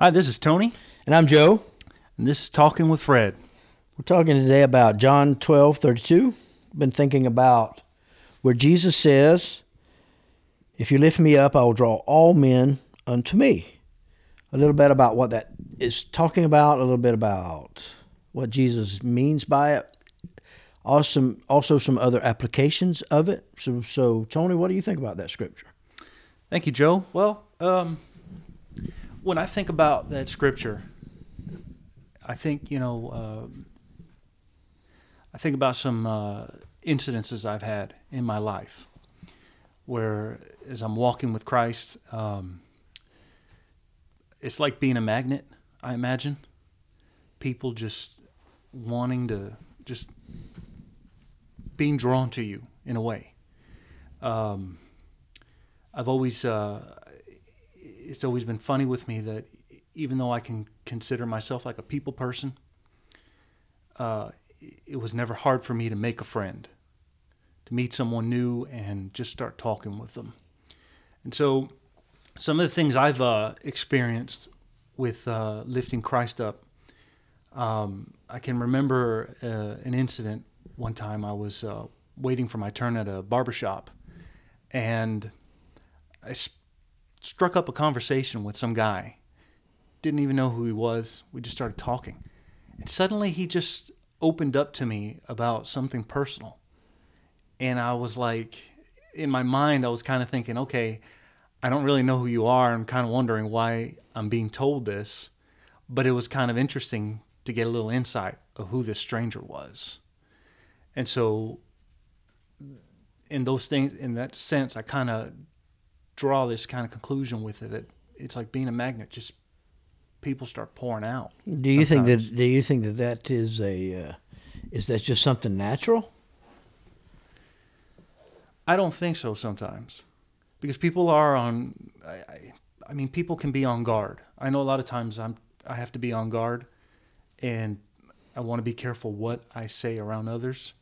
Hi, this is Tony, And I'm Joe. and this is Talking with Fred. We're talking today about John 12, 32. Been thinking about where Jesus says, If you lift me up, I will draw all men unto me. A little bit about what that is talking about, a little bit about what Jesus means by it. Also, also some other applications of it. So, so, Tony, what do you think about that scripture? Thank you, Joe. Well, um, when I think about that scripture, I think, you know, uh, I think about some uh, incidences I've had in my life where, as I'm walking with Christ, um, it's like being a magnet, I imagine. People just wanting to, just being drawn to you in a way. Um, I've always uh, it's always been funny with me that even though I can consider myself like a people person, uh, it was never hard for me to make a friend, to meet someone new and just start talking with them. And so, some of the things I've uh, experienced with uh, lifting Christ up, um, I can remember uh, an incident one time I was uh, waiting for my turn at a barbershop and I s- struck up a conversation with some guy. Didn't even know who he was. We just started talking. And suddenly he just opened up to me about something personal. And I was like, in my mind, I was kind of thinking, okay, I don't really know who you are. I'm kind of wondering why I'm being told this. But it was kind of interesting to get a little insight of who this stranger was. And so, in those things, in that sense, I kind of draw this kind of conclusion with it that it's like being a magnet just people start pouring out Do you think that? Do you think that that is a? Uh, is that just something natural? i don't think so sometimes because people are on I, I, I mean people can be on guard i know a lot of times i'm i have to be on guard and i want to be careful what i say around others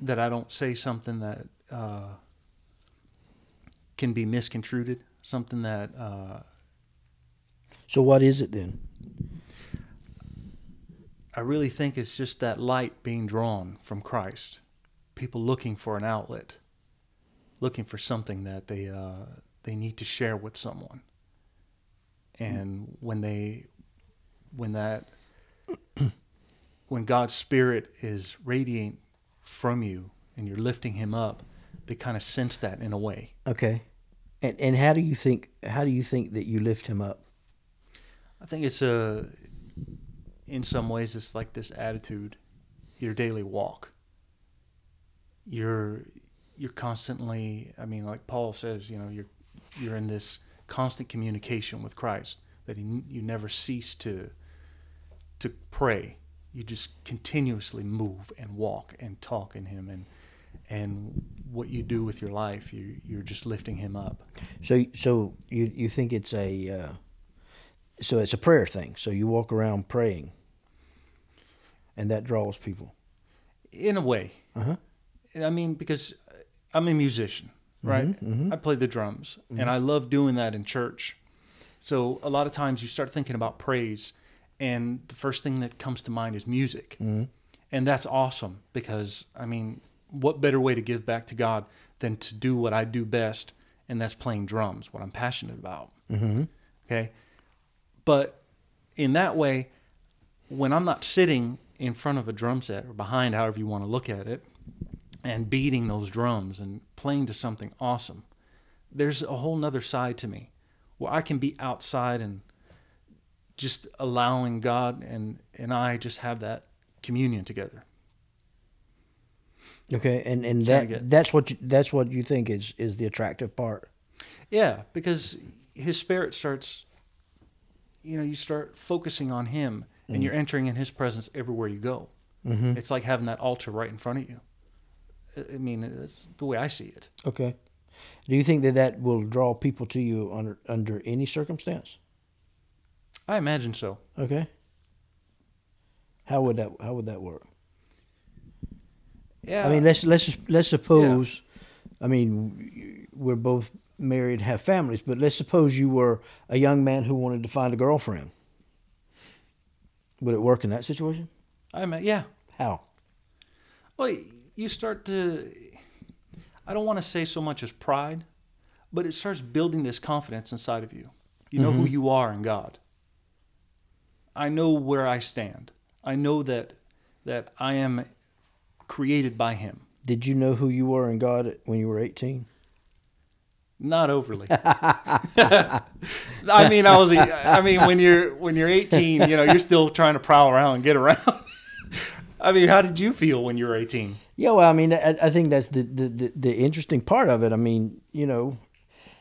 that i don't say something that uh, can be misconstrued something that uh, So what is it then? I really think it's just that light being drawn from Christ. People looking for an outlet, looking for something that they uh, they need to share with someone. And when they, when that, when God's Spirit is radiating from you and you're lifting Him up, they kind of sense that in a way. Okay. And and how do you think how do you think that you lift him up? I think it's a, in some ways, it's like this attitude, your daily walk. You're, you're constantly. I mean, like Paul says, you know, you're, you're in this constant communication with Christ that he, you never cease to, to pray. You just continuously move and walk and talk in Him, and, and what you do with your life, you, you're just lifting Him up. So so you you think it's a uh, so it's a prayer thing. So you walk around praying, and that draws people. in a way. Uh-huh. I mean, because I'm a musician, right? mhm. I play the drums, and I love doing that in church. So a lot of times you start thinking about praise, and the first thing that comes to mind is music, and that's awesome because I mean, what better way to give back to God than to do what I do best, and that's playing drums, what I'm passionate about. Mm-hmm. Okay. But in that way, when I'm not sitting in front of a drum set or behind, however you want to look at it, and beating those drums and playing to something awesome, there's a whole nother side to me where I can be outside and just allowing God and, and I just have that communion together. Okay, and and that that's what you, that's what you think is is the attractive part. Yeah, because his spirit starts, you know, you start focusing on him and you're entering in his presence everywhere you go. Mm-hmm. It's like having that altar right in front of you. I- I mean, that's the way I see it. Okay. Do you think that that will draw people to you under under any circumstance? I imagine so. Okay. How would that How would that work? Yeah. I mean, let's let's just, let's suppose. I mean, we're both married, and have families. But let's suppose you were a young man who wanted to find a girlfriend. Would it work in that situation? I mean, yeah. How? Well, you start to. I don't want to say so much as pride, but it starts building this confidence inside of you. You know who mm-hmm. you are in God. I know where I stand. I know that that I am created by Him. Did you know who you were in God when you were 18? Not overly. I mean, I was. I mean, when you're when you're 18, you know, you're still trying to prowl around and get around. I mean, how did you feel when you were 18? Yeah, well, I mean, I, I think that's the, the, the, the interesting part of it. I mean, you know,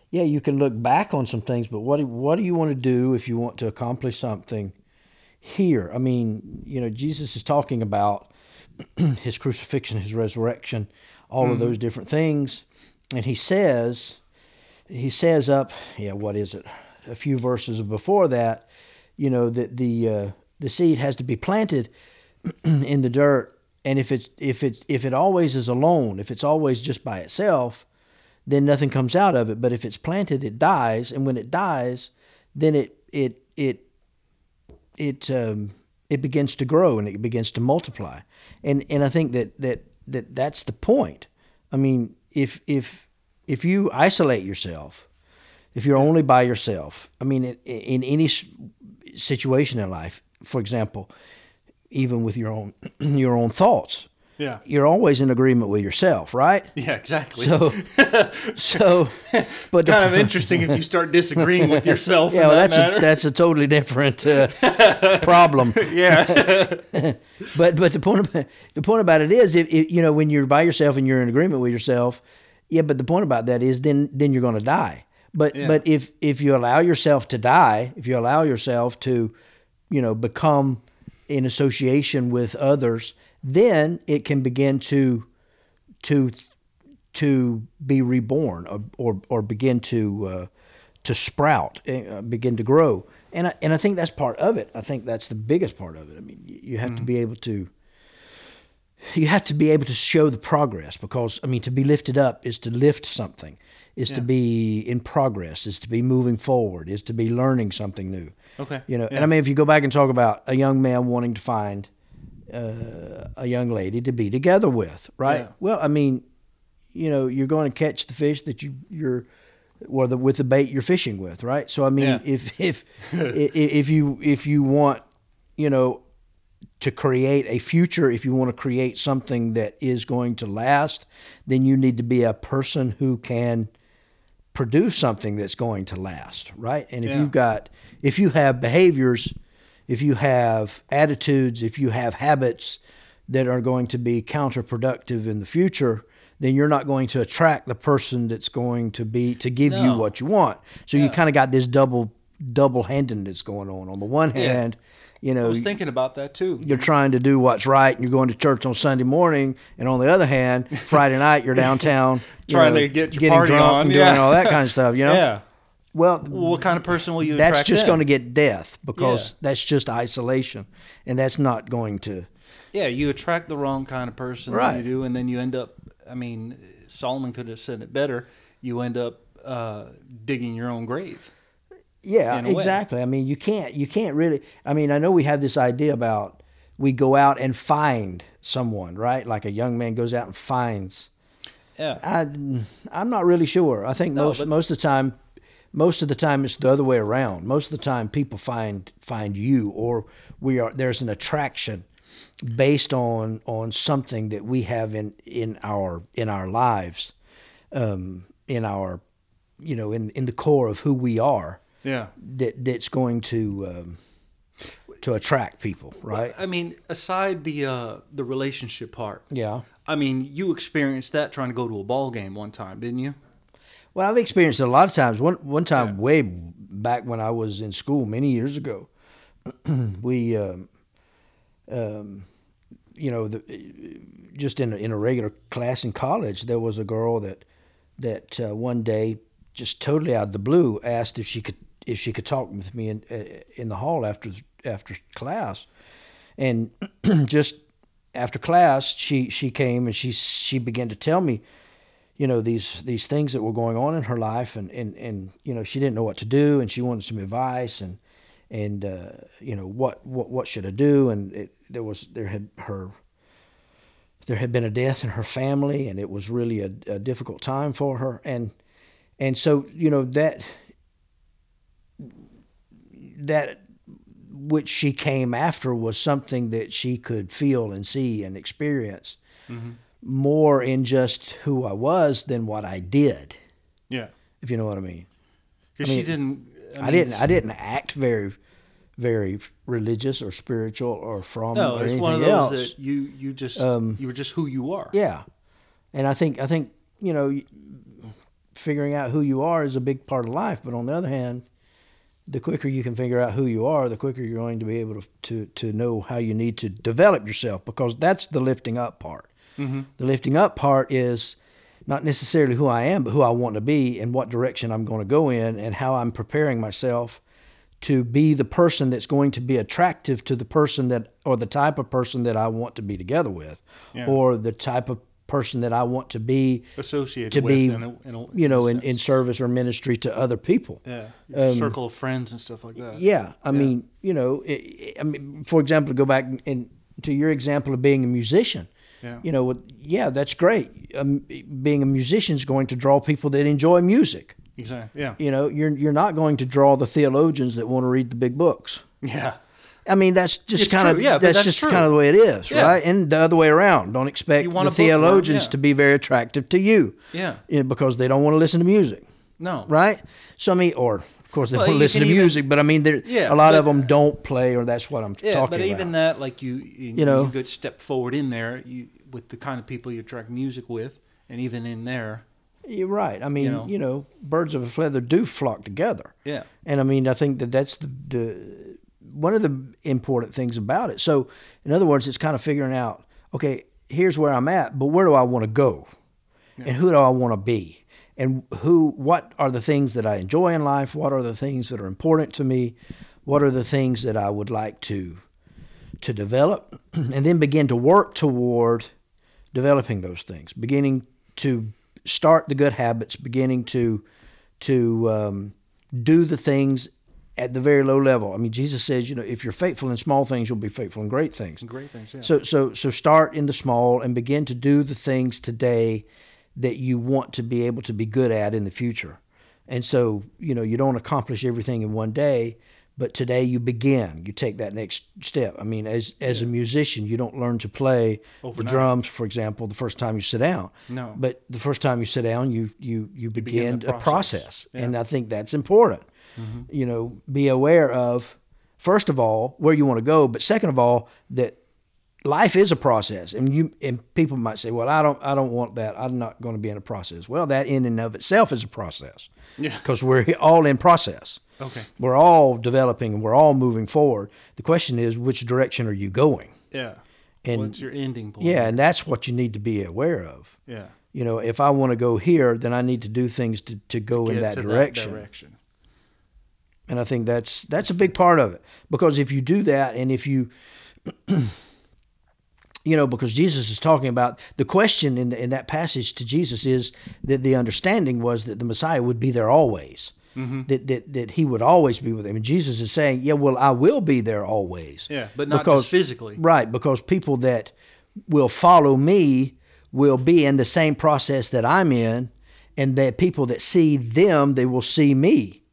yeah, you can look back on some things, but what what do you want to do if you want to accomplish something here? I mean, you know, Jesus is talking about his crucifixion, his resurrection, all of those different things, and he says, he says up, yeah, what is it? A few verses before that, you know, that the uh, the seed has to be planted in the dirt. And if it's if it's if it always is alone if it's always just by itself then nothing comes out of it. But if it's planted it dies. And when it dies then it it it it um, it begins to grow and it begins to multiply and and I think that that that that's the point I mean if if if you isolate yourself if you're only by yourself I mean in, in any situation in life for example even with your own your own thoughts. Yeah. You're always in agreement with yourself, right? Yeah, exactly. So, so, but kind of interesting if you start disagreeing with yourself. yeah, in well, that that's matter. a that's a totally different uh, problem. yeah. But but the point about the point about it is, if, if you know when you're by yourself and you're in agreement with yourself, yeah. But the point about that is, then then you're going to die. But Yeah. but if if you allow yourself to die, if you allow yourself to, you know, become in association with others, then it can begin to to to be reborn or or, or begin to uh, to sprout, uh, begin to grow. And I, and I think that's part of it. I think that's the biggest part of it. I mean, you you have to be able to you have to be able to show the progress because I mean to be lifted up is to lift something, is to be in progress, is to be moving forward, is to be learning something new. Okay. You know, Yeah. and I mean if you go back and talk about a young man wanting to find uh, a young lady to be together with, right? Yeah. Well, I mean, you know, you're going to catch the fish that you you're or the with the bait you're fishing with, right? So I mean, Yeah. if if if you if you want, you know, to create a future, if you want to create something that is going to last, then you need to be a person who can produce something that's going to last, right? And if Yeah. you've got if you have behaviors, if you have attitudes, if you have habits that are going to be counterproductive in the future, then you're not going to attract the person that's going to be to give you what you want. So you kind of got this double double handedness going on. On the one Yeah. hand, you know, I was thinking about that too. you're trying to do what's right and you're going to church on Sunday morning, and on the other hand, Friday night you're downtown you Trying know, to get your getting party drunk on, and doing yeah. all that kind of stuff. You know, Yeah. Well, what kind of person will you attract? that's just going to get death because Yeah. that's just isolation, and that's not going to. Yeah, you attract the wrong kind of person Right. you do, and then you end up. I mean, Solomon could have said it better. You end up uh, digging your own grave. Yeah, way. exactly. I mean, you can't you can't really. I mean, I know we have this idea about we go out and find someone, right? Like a young man goes out and finds. Yeah. I I'm not really sure. I think No, most most of the time, most of the time it's the other way around. Most of the time, people find find you, or we are there's an attraction based on on something that we have in in our in our lives, um, in our you know in in the core of who we are Yeah. that that's going to um, to attract people, right? I mean, aside the uh, the relationship part, Yeah. I mean, you experienced that trying to go to a ball game one time, didn't you? Well, I've experienced it a lot of times. One one time, Yeah. way back when I was in school many years ago, we, um, um, you know, the, just in a, in a regular class in college, there was a girl that that uh, one day just totally out of the blue asked if she could if she could talk with me in uh, in the hall after after class, and just after class she she came and she she began to tell me you know these these things that were going on in her life, and and and you know she didn't know what to do, and she wanted some advice, and and uh, you know what what what should I do, and it, there was there had her there had been a death in her family, and it was really a, a difficult time for her, and and so you know that that which she came after was something that she could feel and see and experience. Mm-hmm. More in just who I was than what I did, Yeah. if you know what I mean. Because I she didn't. I, mean, didn't I didn't act very very religious or spiritual or from No, or it's anything one of those else. that you you just Um, you were just who you are. Yeah, and I think I think you know, figuring out who you are is a big part of life. But on the other hand, the quicker you can figure out who you are, the quicker you're going to be able to to, to know how you need to develop yourself because that's the lifting up part. Mm-hmm. The lifting up part is not necessarily who I am, but who I want to be and what direction I'm going to go in and how I'm preparing myself to be the person that's going to be attractive to the person that or the type of person that I want to be together with Yeah. or the type of person that I want to be Associated to with be in a, in a, you know in, in service or ministry to other people. yeah um, circle of friends and stuff like that. Yeah, I mean, you know, it, I mean, for example, to go back and to your example of being a musician, Yeah. you know, yeah, that's great. Um, being a musician is going to draw people that enjoy music. Exactly. Yeah. You know, you're you're not going to draw the theologians that want to read the big books. Yeah. I mean, that's just kind of yeah, that's, that's just true. kind of the way it is, Yeah. right? And the other way around. Don't expect the theologians yeah. to be very attractive to you, Yeah. you know, because they don't want to listen to music, No. right? So I mean, or of course they Well, want to listen to even- music, but I mean, there Yeah, a lot but- of them don't play, or that's what I'm Yeah, talking about. but about. even that, like you, you, You know? you could step forward in there you, with the kind of people you attract music with, and even in there, You're right. I mean, You know. you know, birds of a feather do flock together. yeah, And I mean, I think that that's the, the one of the important things about it. So, in other words, it's kind of figuring out, okay, here's where I'm at, but where do I want to go, and who do I want to be, and who, what are the things that I enjoy in life? What are the things that are important to me? What are the things that I would like to to develop, and then begin to work toward developing those things, beginning to start the good habits, beginning to to um, do the things at the very low level. I mean, Jesus says, you know, if you're faithful in small things, you'll be faithful in great things. great things. Yeah. So so so start in the small and begin to do the things today that you want to be able to be good at in the future. And so, you know, you don't accomplish everything in one day, but today you begin. You take that next step. I mean, as as a musician, you don't learn to play Overnight. the drums, for example, the first time you sit down. No. But the first time you sit down, you you you begin, begin the a process. process. Yeah. Mm-hmm. And I think that's important. You know, be aware of first of all where you want to go, but second of all that life is a process and you and people might say well i don't i don't want that i'm not going to be in a process well that in and of itself is a process Yeah. because we're all in process Okay. we're all developing and we're all moving forward the question is which direction are you going Yeah. And- What's your ending point? yeah and that's what you need to be aware of Yeah. you know if i want to go here then i need to do things to, to go in that to direction direction. and I think that's that's a big part of it because if you do that, and if you, you know, because Jesus is talking about the question in the, in that passage to Jesus is that the understanding was that the Messiah would be there always, Mm-hmm. that that that he would always be with them, and Jesus is saying, yeah, well, I will be there always, Yeah, but not Because- just physically. right? Because people that will follow me will be in the same process that I'm in, and that people that see them, they will see me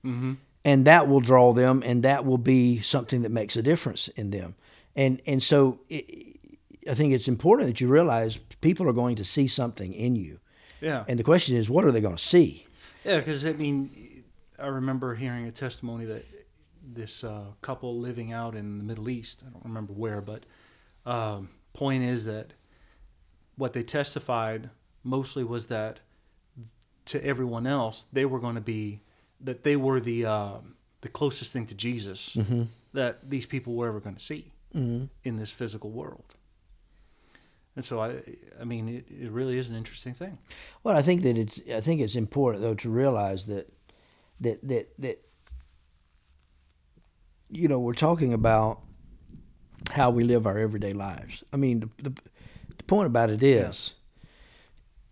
and that will draw them, and that will be something that makes a difference in them. And and so it, I think it's important that you realize people are going to see something in you, Yeah. and the question is, what are they going to see? Yeah, because I mean, I remember hearing a testimony that this uh, couple living out in the Middle East, I don't remember where, but um, point is that what they testified mostly was that to everyone else, they were going to be that they were the uh, the closest thing to Jesus that these people were ever going to see in this physical world. And so I, I mean, it, it really is an interesting thing. Well, I think that it's I think it's important though to realize that that that that you know we're talking about how we live our everyday lives. I mean, the the, the point about it is,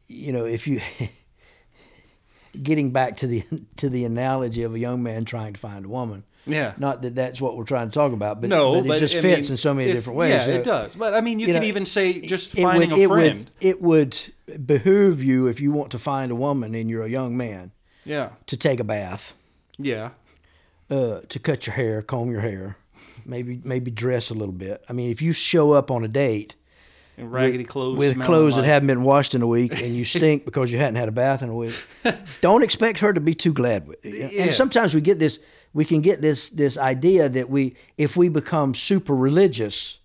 you know, if you getting back to the to the analogy of a young man trying to find a woman. Yeah. Not that that's what we're trying to talk about, but, no, but it just I fits mean, in so many if- different ways. Yeah, know. it does. But I mean, you, You could know, even say just It finding would, a it friend. would it would behoove you if you want to find a woman and you're a young man yeah, to take a bath, yeah, uh, to cut your hair, comb your hair, maybe maybe dress a little bit. I mean, if you show up on a date and raggedy with, clothes with clothes that haven't been washed in a week and you stink because you hadn't had a bath in a week, don't expect her to be too glad with you. Yeah. And sometimes we get this, we can get this this idea that we, if we become super religious,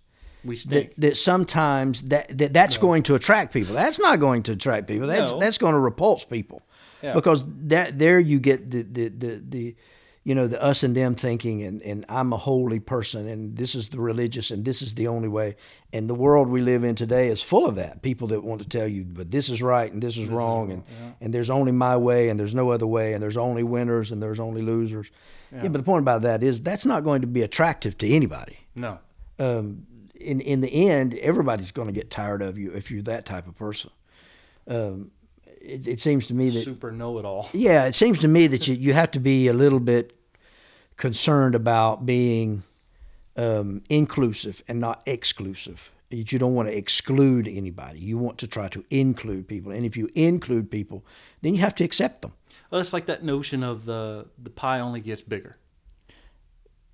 we stink. that, that sometimes that, that that's going to attract people. That's not going to attract people. That's No. that's going to repulse people. Yeah. Because that there you get the the, the the you know the us and them thinking and, and I'm a holy person and this is the religious and this is the only way. And the world we live in today is full of that. People that want to tell you but this is right and this is wrong and, and there's only my way and there's no other way and there's only winners and there's only losers. Yeah. but the point about that is that's not going to be attractive to anybody no, um, in in the end, everybody's going to get tired of you if you're that type of person. Um, it, it seems to me that super know-it-all. yeah, it seems to me that you you have to be a little bit concerned about being um, inclusive and not exclusive. You don't want to exclude anybody. You want to try to include people, and if you include people, then you have to accept them. Well, it's like that notion of the the pie only gets bigger.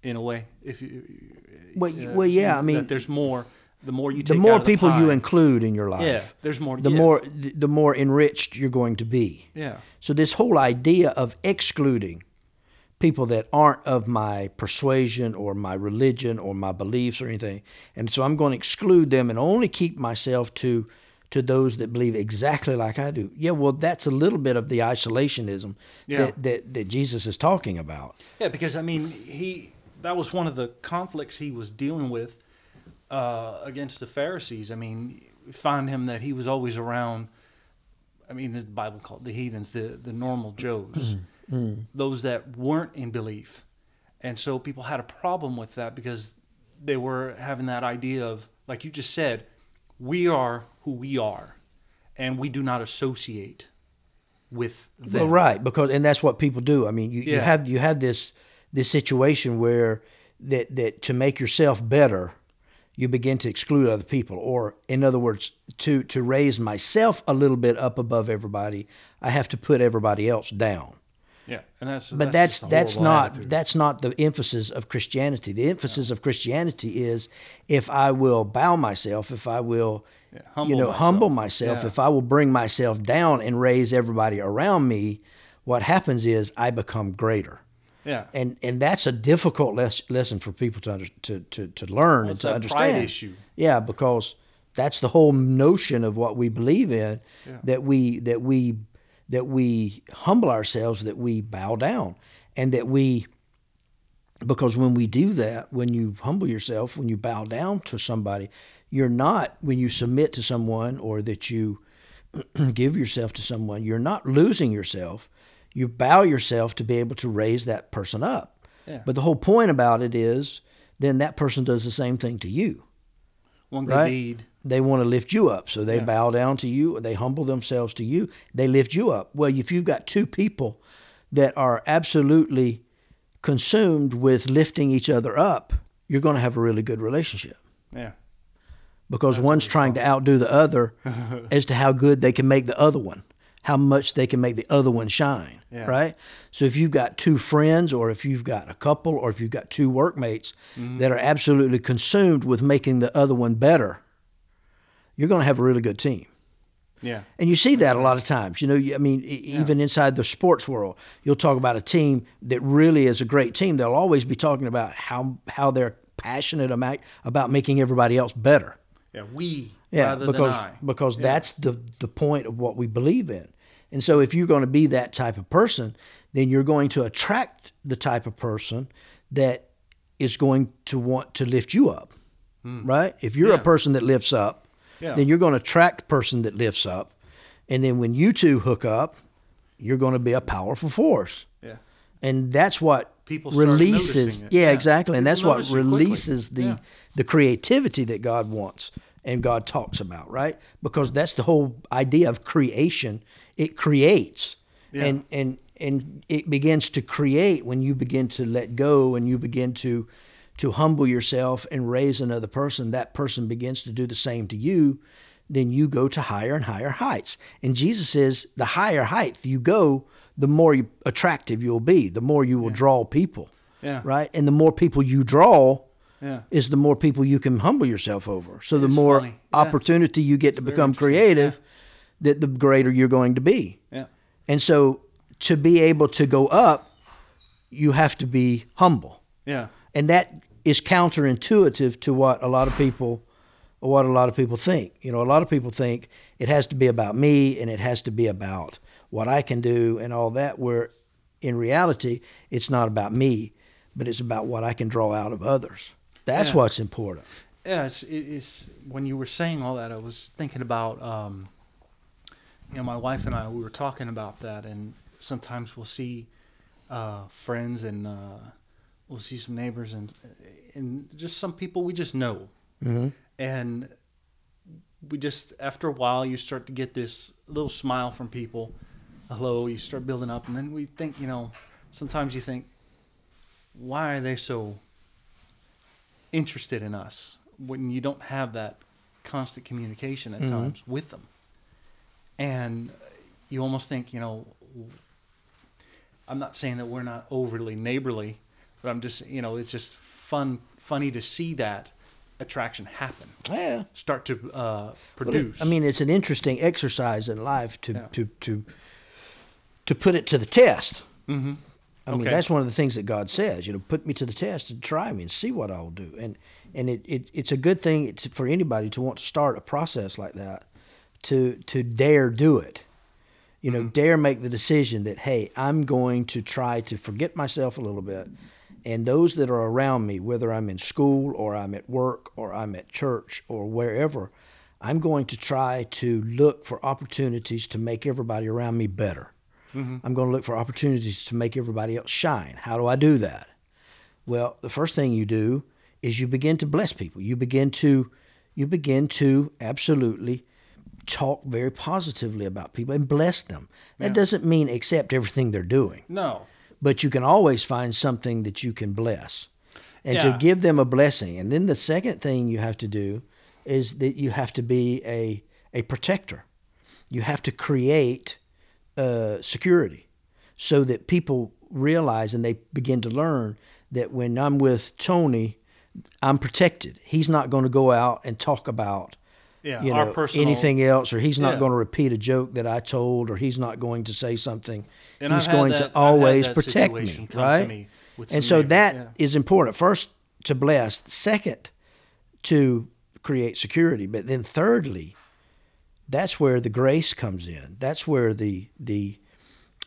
In a way, if you Well, uh, well, yeah. I mean, there's more. The more you the more of the people you include in your life, yeah, there's more. To the give. more the more enriched you're going to be. yeah, So this whole idea of excluding people that aren't of my persuasion or my religion or my beliefs or anything, and so I'm going to exclude them and only keep myself to to those that believe exactly like I do. Yeah, well, that's a little bit of the isolationism Yeah. that, that that Jesus is talking about. yeah. Because I mean, he that was one of the conflicts he was dealing with uh, against the Pharisees. I mean, find him that he was always around. I mean, the Bible called the heathens, the the normal Joes, Mm. those that weren't in belief, and so people had a problem with that because they were having that idea of, like you just said, we are who we are, and we do not associate with them. Well, right, because and that's what people do. I mean, you, you Yeah. have you have this this situation where that that to make yourself better, you begin to exclude other people, or in other words, to to raise myself a little bit up above everybody, I have to put everybody else down. Yeah, and that's But that's a that's not attitude. that's not the emphasis of Christianity. The emphasis of Christianity is if I will bow myself, if I will, Yeah, you humble know, myself. humble myself, Yeah. if I will bring myself down and raise everybody around me, what happens is I become greater. yeah. And and that's a difficult les- lesson for people to under, to, to to learn and to understand. pride issue. Yeah, because that's the whole notion of what we believe in that we that we that we humble ourselves, that we bow down, and that we because when we do that, when you humble yourself, when you bow down to somebody, you're not when you submit to someone or that you give yourself to someone, you're not losing yourself. You bow yourself to be able to raise that person up. Yeah. But the whole point about it is then that person does the same thing to you One good right? deed. They want to lift you up. So they Yeah. bow down to you, they humble themselves to you, they lift you up. Well, if you've got two people that are absolutely consumed with lifting each other up, you're going to have a really good relationship Yeah. because one's trying to outdo the other as to how good they can make the other one, how much they can make the other one shine, Yeah. right? So if you've got two friends or if you've got a couple or if you've got two workmates that are absolutely consumed with making the other one better, you're going to have a really good team. Yeah. And you see that a lot of times. You know, I mean, e- even inside the sports world, you'll talk about a team that really is a great team. They'll always be talking about how how they're passionate about about making everybody else better. Yeah. We Yeah, rather because than I. because that's the the point of what we believe in. And so if you're going to be that type of person, then you're going to attract the type of person that is going to want to lift you up. Right? If you're a Hmm. Person that lifts up, Yeah. then you're going to attract the person that lifts up. And then when you two hook up, you're going to be a powerful force. Yeah. And that's what People start releases. it. Yeah, Yeah. exactly. And People that's what notice it quickly. releases the Yeah. the creativity that God wants and God talks about, right? Because that's the whole idea of creation. It creates. Yeah. and and and it begins to create when you begin to let go and you begin to to humble yourself and raise another person that person begins to do the same to you then you go to higher and higher heights and jesus says the higher height you go the more attractive you'll be the more you will draw people Yeah. right and the more people you draw Yeah. is the more people you can humble yourself over. So the It's more funny. Yeah. opportunity you get to become creative, that the greater you're going to be. Yeah. And so to be able to go up, you have to be humble. Yeah. And that is counterintuitive to what a lot of people what a lot of people think. You know, a lot of people think it has to be about me and it has to be about what I can do and all that where in reality it's not about me, but it's about what I can draw out of others. That's Yeah. what's important. Yeah, it's, it's when you were saying all that, I was thinking about, um, you know, my wife and I. We were talking about that, and sometimes we'll see uh, friends and uh, we'll see some neighbors and and just some people we just know, Mhm. and we just after a while you start to get this little smile from people, hello. You start building up, and then we think, you know, sometimes you think, why are they so interested in us when you don't have that constant communication at Mhm. times with them. And you almost think, you know, I'm not saying that we're not overly neighborly, but I'm just, you know, it's just fun, funny to see that attraction happen, Yeah. start to uh, Well, produce. I mean, it's an interesting exercise in life to Yeah. to to to put it to the test. hmm I mean, Okay. that's one of the things that God says. You know, put me to the test and try me and see what I will do. And and it, it it's a good thing to, for anybody to want to start a process like that, to to dare do it. You know, dare make the decision that hey, I'm going to try to forget myself a little bit, and those that are around me, whether I'm in school or I'm at work or I'm at church or wherever, I'm going to try to look for opportunities to make everybody around me better. Mm-hmm. I'm going to look for opportunities to make everybody else shine. How do I do that? Well, the first thing you do is you begin to bless people. You begin to you begin to absolutely talk very positively about people and bless them. That Yeah. doesn't mean accept everything they're doing, no. But you can always find something that you can bless and Yeah. to give them a blessing. And then the second thing you have to do is that you have to be a a protector. You have to create uh, security so that people realize and they begin to learn that when I'm with Tony, I'm protected. He's not going to go out and talk about Yeah, you our know personal anything else, or he's not Yeah. going to repeat a joke that I told, or he's not going to say something. And he's I've going that- to always protect me, situation come to right? me and so neighbors, that is yeah. important. First, to bless. Second, to create security. But then thirdly, that's where the grace comes in. That's where the the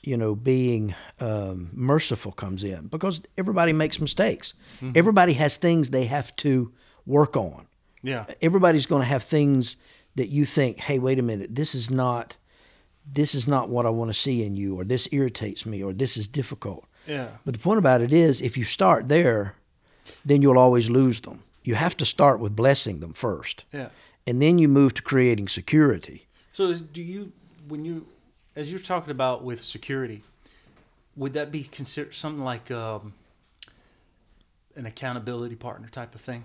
you know being um, merciful comes in because everybody makes mistakes. Mm-hmm. Everybody has things they have to work on. Yeah, Everybody's going to have things that you think, hey, wait a minute, this is not this is not what I want to see in you, or this irritates me, or this is difficult. yeah, But the point about it is, if you start there, then you'll always lose them. You have to start with blessing them first, yeah. and then you move to creating security. So, is, do you when you as you're talking about with security, would that be considered something like um, an accountability partner type of thing?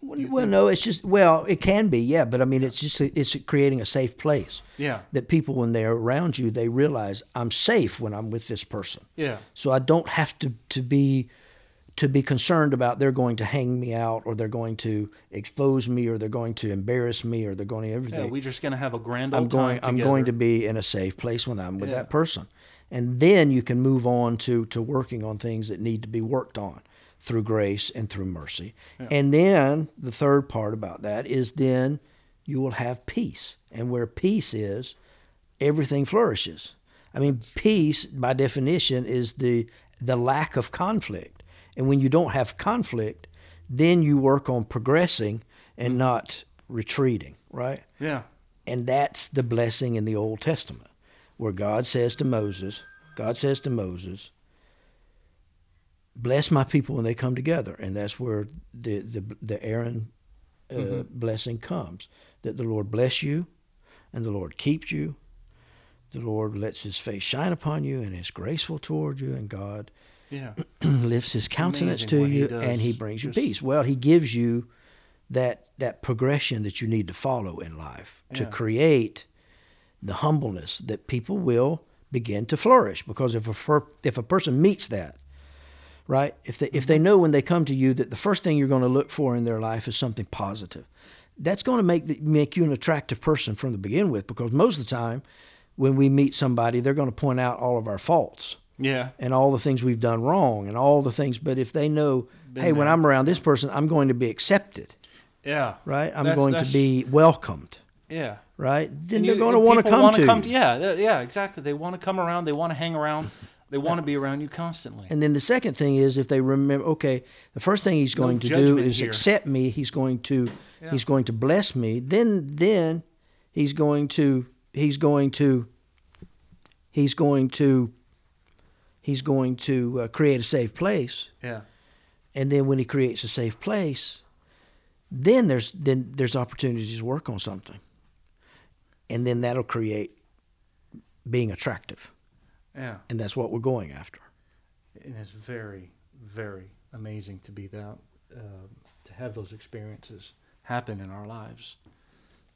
Well, no, it's just well, it can be, yeah, but I mean, it's just it's creating a safe place Yeah, that people, when they're around you, they realize I'm safe when I'm with this person. yeah, So I don't have to, to be to be concerned about they're going to hang me out or they're going to expose me or they're going to embarrass me or they're going to yeah. everything. We're just gonna have a grand old I'm going time I'm going to be in a safe place when I'm with Yeah. that person. And then you can move on to to working on things that need to be worked on through grace and through mercy. And then the third part about that is then you will have peace. And where peace is, everything flourishes. I mean, peace by definition is the the lack of conflict. And when you don't have conflict, then you work on progressing and mm-hmm. not retreating, right? Yeah, And that's the blessing in the Old Testament, where God says to Moses, God says to Moses, bless my people when they come together. And that's where the, the, the Aaron uh, blessing comes that the Lord bless you and the Lord keeps you. the Lord lets His face shine upon you and is graceful toward you, and God Yeah. lifts His countenance to what He you, and He brings you peace. Well, He gives you that that progression that you need to follow in life to create the humbleness that people will begin to flourish. Because if a if a person meets that, right? If they if Mm-hmm. they know when they come to you that the first thing you're going to look for in their life is something positive, that's going to make the, make you an attractive person from the begin with. Because most of the time, when we meet somebody, they're going to point out all of our faults Yeah. and all the things we've done wrong and all the things. But if they know, Been hey, when. I'm around this person, I'm going to be accepted, Yeah. right? I'm That's- going to that's- be welcomed, Yeah. right? Then And they're you- going to and want to people come wanna to you. yeah, th- yeah, exactly. They want to come around. They want to hang around. They want to be around you constantly. And then the second thing is if they remember, okay, the first thing he's No going to do is here. accept me. He's going to Yeah. he's going to bless me. Then then he's going to he's going to he's going to he's going to uh, create a safe place. yeah. And then when he creates a safe place, then there's then there's opportunities to work on something. And then that'll create being attractive. Yeah. And that's what we're going after. And it's very, very amazing to be that, uh, to have those experiences happen in our lives.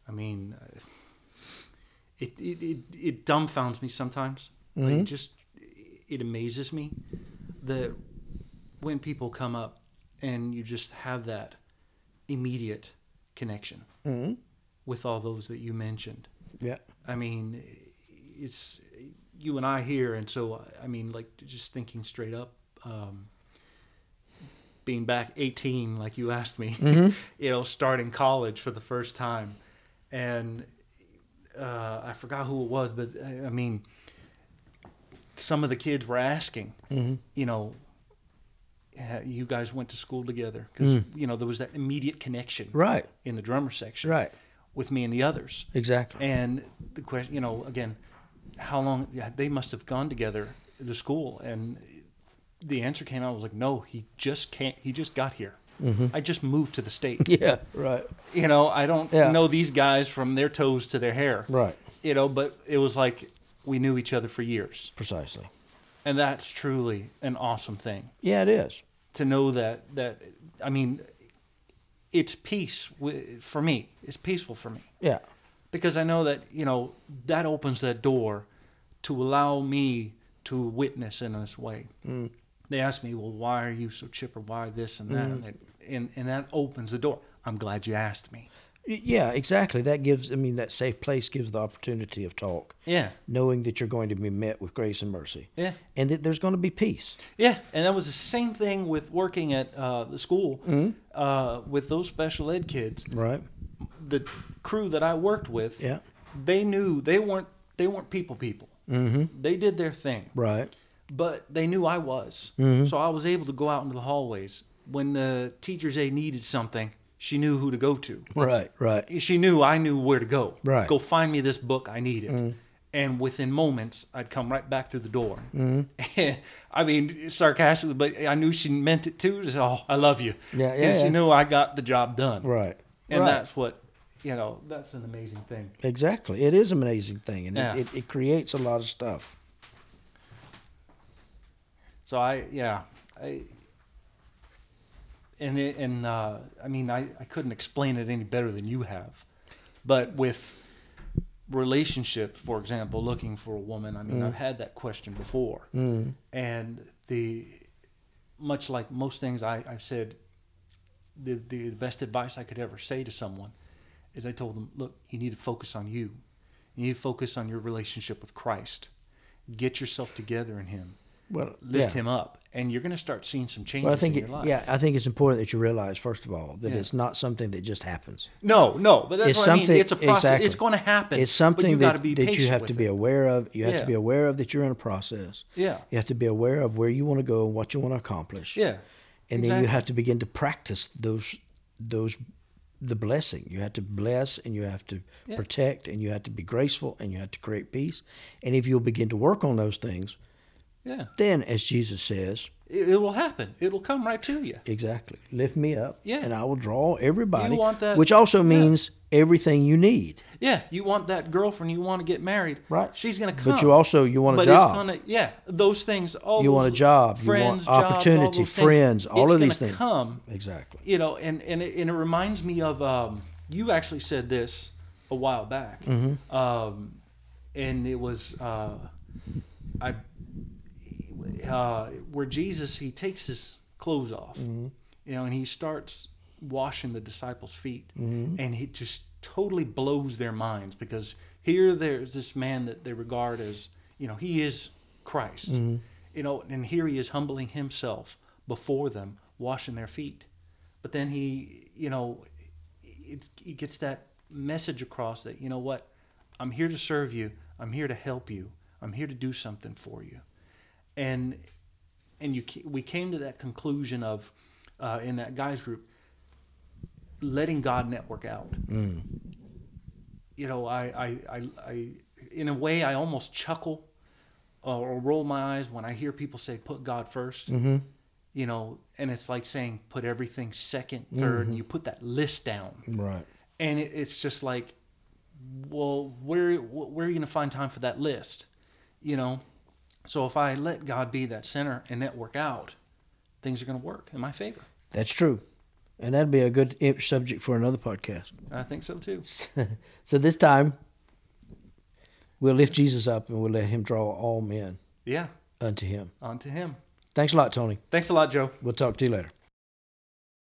I mean, uh, it it it, it dumbfounds me sometimes. Like, Mhm. just it amazes me that when people come up and you just have that immediate connection Mm-hmm. with all those that you mentioned. Yeah. I mean, it's you and I here, and so I mean, like just thinking straight up, um, being back 18, like you asked me, Mhm. you know, starting college for the first time, and uh, I forgot who it was, but I I mean, some of the kids were asking, Mhm. you know. You guys went to school together because Mm. you know there was that immediate connection Right. in the drummer section Right. with me and the others. Exactly. And the question, you know, again, how long they must have gone together to school, and the answer came out I was like, no, he just can't. He just got here. Mm-hmm. I just moved to the state. Yeah. Right. you know, I don't Yeah. know these guys from their toes to their hair. Right. You know, but it was like we knew each other for years, Precisely. and that's truly an awesome thing Yeah, it is. to know that that I mean, it's peace for me. It's peaceful for me. Yeah. because I know that you know that opens that door to allow me to witness in this way. Mm. They ask me, "Well, why are you so chipper? Why this and that?" Mm. And, and and that opens the door. I'm glad you asked me. Yeah, exactly. That gives, I mean, that safe place gives the opportunity of talk, Yeah, knowing that you're going to be met with grace and mercy, yeah, and that there's going to be peace. yeah. And that was the same thing with working at uh, the school Mm-hmm. uh, with those special ed kids. Right. The crew that I worked with, Yeah. they knew they weren't they weren't people people. Mm-hmm. They did their thing. Right. but they knew I was. Mhm. So I was able to go out into the hallways. When the teacher's aide needed something, she knew who to go to. Right. Right. She knew I knew where to go. Right. Go find me this book I needed. And within moments, I'd come right back through the door. Mm-hmm. I mean, sarcastically, but I knew she meant it too. Just, oh, I love you. Yeah, yeah. She knew I got the job done. Right. And right. that's what, you know, that's an amazing thing. exactly. It is an amazing thing, and Yeah. it, it, it creates a lot of stuff. So I, yeah, I, and it, and uh, I mean, I, I couldn't explain it any better than you have, but with relationships, for example, looking for a woman, I mean, I've had that question before, Mm. and the much like most things I, I've said, the the best advice I could ever say to someone is I told them, look, you need to focus on you, you need to focus on your relationship with Christ, get yourself together in Him Well, lift yeah. him up, and you're going to start seeing some changes Well, I think in it, your life. yeah, I think it's important that you realize first of all that Yeah. it's not something that just happens. No, no, but that's It's what I mean. It's a process. exactly. It's going to happen. It's but something that, be that you have to be it. aware of. You have Yeah. to be aware of that you're in a process. Yeah, You have to be aware of where you want to go and what you want to accomplish. yeah, and then you have to begin to practice those those the blessing. You have to bless and you have to Yeah. protect and you have to be graceful and you have to create peace. And if you'll begin to work on those things, yeah, then as Jesus says, it, it will happen. It'll come right to you. Exactly. Lift me up, Yeah. and I will draw everybody. You want that- which also yeah. means everything you need. Yeah, you want that girlfriend, you want to get married. Right. She's gonna come. But you also you want a but job. it's gonna yeah, those things. All You want a job, you want friends, jobs, all opportunity, things, friends, all it's of these things. Come, exactly. you know, and and it, and it reminds me of um, you actually said this a while back, Mm-hmm. um, and it was uh, I uh, where Jesus he takes his clothes off, Mm-hmm. you know, and he starts washing the disciples' feet, Mm-hmm. and he just totally blows their minds because here there's this man that they regard as you know he is Christ, Mm-hmm. you know, and here he is humbling himself before them, washing their feet, but then he you know it, he gets that message across that you know what I'm here to serve you, I'm here to help you, I'm here to do something for you, and and you we came to that conclusion of uh, in that guys group letting God network out. You know, I, I, I, I, in a way, I almost chuckle uh, or roll my eyes when I hear people say, "Put God 1st You know, and it's like saying, "Put everything 2nd 3rd and you put that list down. Right. and it, it's just like well where where are you going to find time for that list? You know so if i let god be that center and network out things are going to work in my favor That's true. And that'd be a good subject for another podcast. i think so too so this time, we'll lift Jesus up and we'll let him draw all men yeah unto him. on to him Thanks a lot, Tony. thanks a lot joe We'll talk to you later.